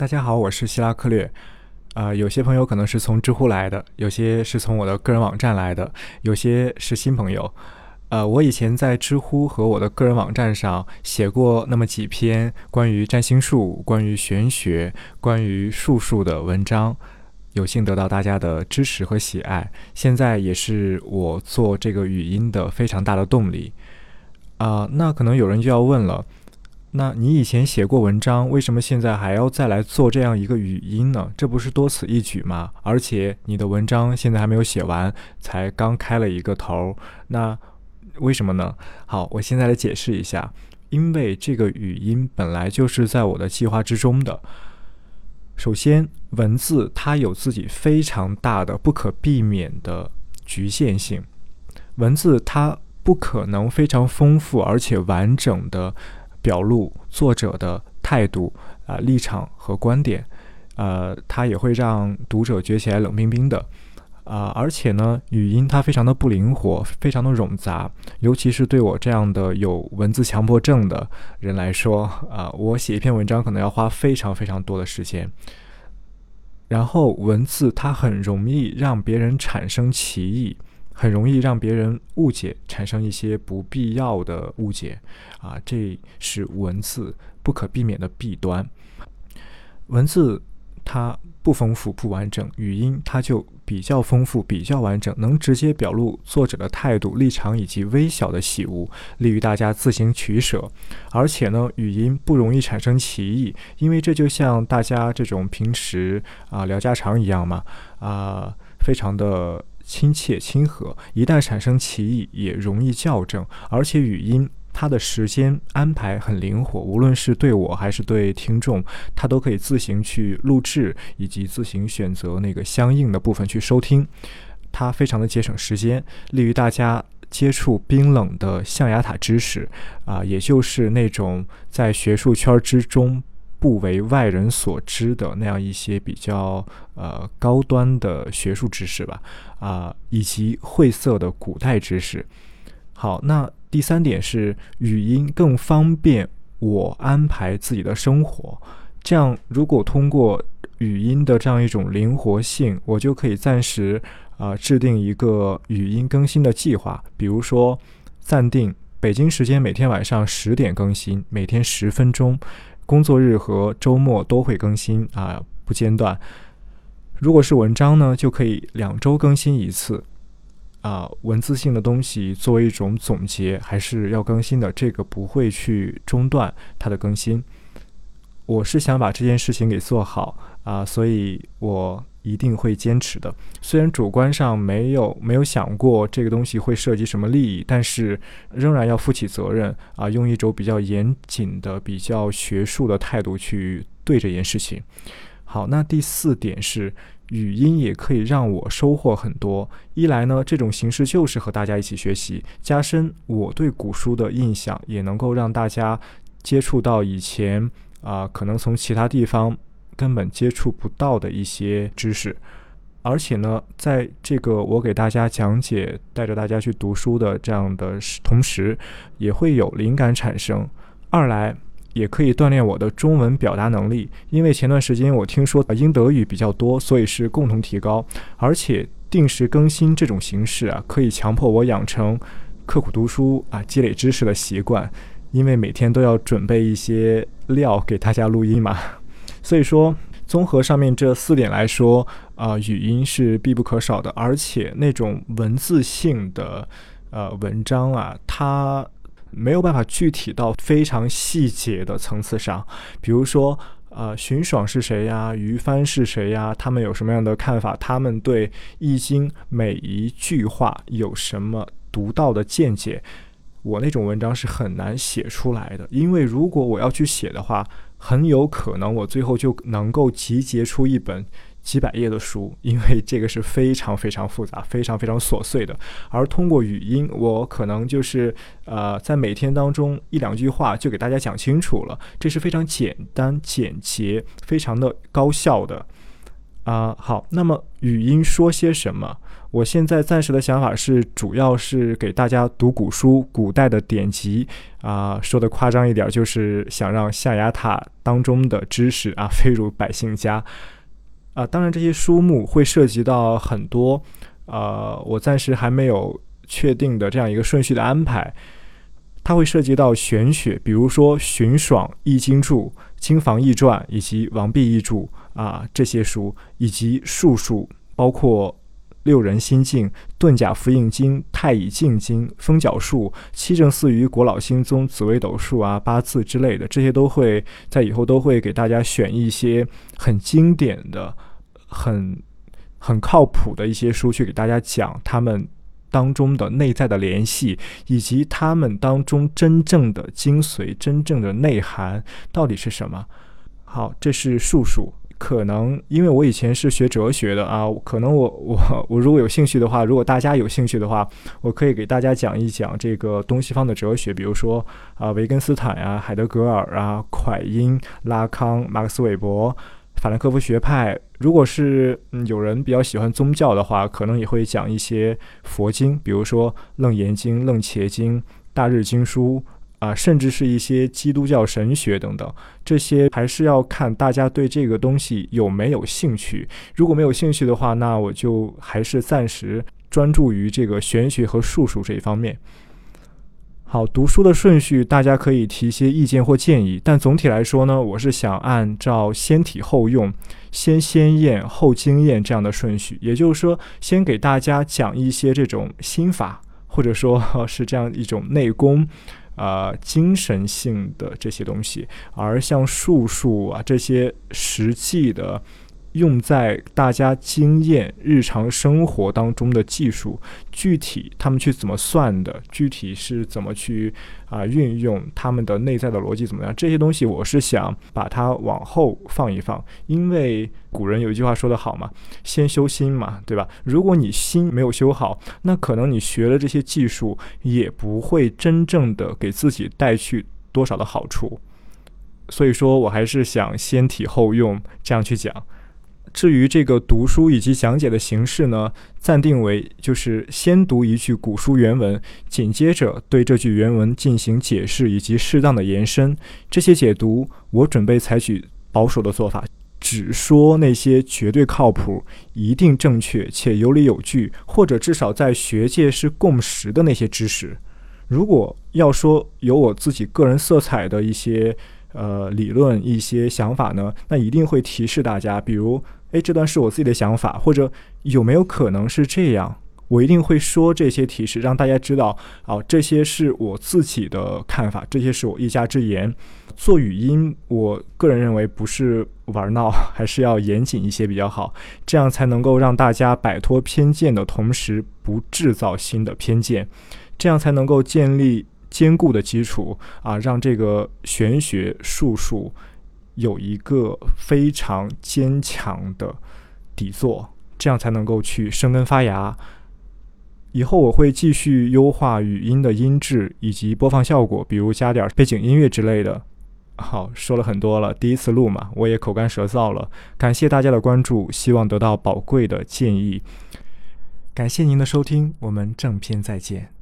大家好，我是希拉克略。啊，有些朋友可能是从知乎来的，有些是从我的个人网站来的，有些是新朋友。呃，我以前在知乎和我的个人网站上写过那么几篇关于占星术、关于玄学、关于术数的文章，有幸得到大家的支持和喜爱。现在也是我做这个语音的非常大的动力。啊，那可能有人就要问了。那你以前写过文章，为什么现在还要再来做这样一个语音呢？这不是多此一举吗？而且你的文章现在还没有写完，才刚开了一个头，那为什么呢？好，我现在来解释一下，因为这个语音本来就是在我的计划之中的。首先，文字它有自己非常大的不可避免的局限性，文字它不可能非常丰富而且完整的。表露作者的态度啊、立场和观点，呃，它也会让读者觉起来冷冰冰的啊。而且呢，语音它非常的不灵活，非常的冗杂，尤其是对我这样的有文字强迫症的人来说啊，我写一篇文章可能要花非常非常多的时间。然后文字它很容易让别人产生歧义。很容易让别人误解，产生一些不必要的误解，啊，这是文字不可避免的弊端。文字它不丰富不完整，语音它就比较丰富比较完整，能直接表露作者的态度、立场以及微小的喜恶，利于大家自行取舍。而且呢，语音不容易产生歧义，因为这就像大家这种平时啊聊家常一样嘛，啊，非常的。亲切亲和，一旦产生歧义，也容易校正。而且语音它的时间安排很灵活，无论是对我还是对听众，它都可以自行去录制，以及自行选择那个相应的部分去收听。它非常的节省时间，利于大家接触冰冷的象牙塔知识啊，也就是那种在学术圈之中。不为外人所知的那样一些比较呃高端的学术知识吧，啊，以及晦涩的古代知识。好，那第三点是语音更方便我安排自己的生活。这样，如果通过语音的这样一种灵活性，我就可以暂时啊制定一个语音更新的计划，比如说暂定北京时间每天晚上十点更新，每天十分钟。工作日和周末都会更新啊，不间断。如果是文章呢，就可以两周更新一次啊。文字性的东西作为一种总结，还是要更新的，这个不会去中断它的更新。我是想把这件事情给做好啊，所以我。一定会坚持的。虽然主观上没有没有想过这个东西会涉及什么利益，但是仍然要负起责任啊，用一种比较严谨的、比较学术的态度去对这件事情。好，那第四点是语音也可以让我收获很多。一来呢，这种形式就是和大家一起学习，加深我对古书的印象，也能够让大家接触到以前啊，可能从其他地方。根本接触不到的一些知识，而且呢，在这个我给大家讲解、带着大家去读书的这样的同时，也会有灵感产生。二来，也可以锻炼我的中文表达能力，因为前段时间我听说英德语比较多，所以是共同提高。而且定时更新这种形式啊，可以强迫我养成刻苦读书啊、积累知识的习惯，因为每天都要准备一些料给大家录音嘛。所以说，综合上面这四点来说，啊，语音是必不可少的。而且那种文字性的，呃，文章啊，它没有办法具体到非常细节的层次上。比如说，呃，荀爽是谁呀？于帆是谁呀？他们有什么样的看法？他们对《易经》每一句话有什么独到的见解？我那种文章是很难写出来的，因为如果我要去写的话。很有可能我最后就能够集结出一本几百页的书，因为这个是非常非常复杂、非常非常琐碎的。而通过语音，我可能就是呃，在每天当中一两句话就给大家讲清楚了，这是非常简单、简洁、非常的高效的啊。好，那么语音说些什么？我现在暂时的想法是，主要是给大家读古书、古代的典籍啊，说的夸张一点，就是想让象牙塔当中的知识啊 飞入百姓家啊。当然，这些书目会涉及到很多，呃，我暂时还没有确定的这样一个顺序的安排。它会涉及到玄学，比如说《荀爽易经注》《经房易传》以及《王弼易注》啊这些书，以及术数，包括。六人心境、遁甲符印经、太乙静经、风角术、七正四余、国老星宗、紫微斗数啊、八字之类的，这些都会在以后都会给大家选一些很经典的、很很靠谱的一些书去给大家讲他们当中的内在的联系，以及他们当中真正的精髓、真正的内涵到底是什么。好，这是术数。可能因为我以前是学哲学的啊，可能我我 我如果有兴趣的话，如果大家有兴趣的话，我可以给大家讲一讲这个东西方的哲学，比如说啊，维根斯坦呀、海德格尔啊、蒯因、拉康、马克思韦伯、法兰克福学派。如果是嗯有人比较喜欢宗教的话，可能也会讲一些佛经，比如说《楞严经》《楞伽经》《大日经书》。啊，甚至是一些基督教神学等等，这些还是要看大家对这个东西有没有兴趣。如果没有兴趣的话，那我就还是暂时专注于这个玄学和术数这一方面。好，读书的顺序大家可以提一些意见或建议，但总体来说呢，我是想按照先体后用、先先验后经验这样的顺序，也就是说，先给大家讲一些这种心法，或者说 是这样一种内功。啊，精神性的这些东西，而像术数啊这些实际的。用在大家经验日常生活当中的技术，具体他们去怎么算的，具体是怎么去啊运用他们的内在的逻辑怎么样？这些东西我是想把它往后放一放，因为古人有一句话说得好嘛，先修心嘛，对吧？如果你心没有修好，那可能你学了这些技术也不会真正的给自己带去多少的好处。所以说我还是想先体后用这样去讲。至于这个读书以及讲解的形式呢，暂定为就是先读一句古书原文，紧接着对这句原文进行解释以及适当的延伸。这些解读我准备采取保守的做法，只说那些绝对靠谱、一定正确且有理有据，或者至少在学界是共识的那些知识。如果要说有我自己个人色彩的一些呃理论、一些想法呢，那一定会提示大家，比如。诶，这段是我自己的想法，或者有没有可能是这样？我一定会说这些提示，让大家知道，哦，这些是我自己的看法，这些是我一家之言。做语音，我个人认为不是玩闹，还是要严谨一些比较好，这样才能够让大家摆脱偏见的同时，不制造新的偏见，这样才能够建立坚固的基础啊，让这个玄学术数。有一个非常坚强的底座，这样才能够去生根发芽。以后我会继续优化语音的音质以及播放效果，比如加点背景音乐之类的。好，说了很多了，第一次录嘛，我也口干舌燥了。感谢大家的关注，希望得到宝贵的建议。感谢您的收听，我们正片再见。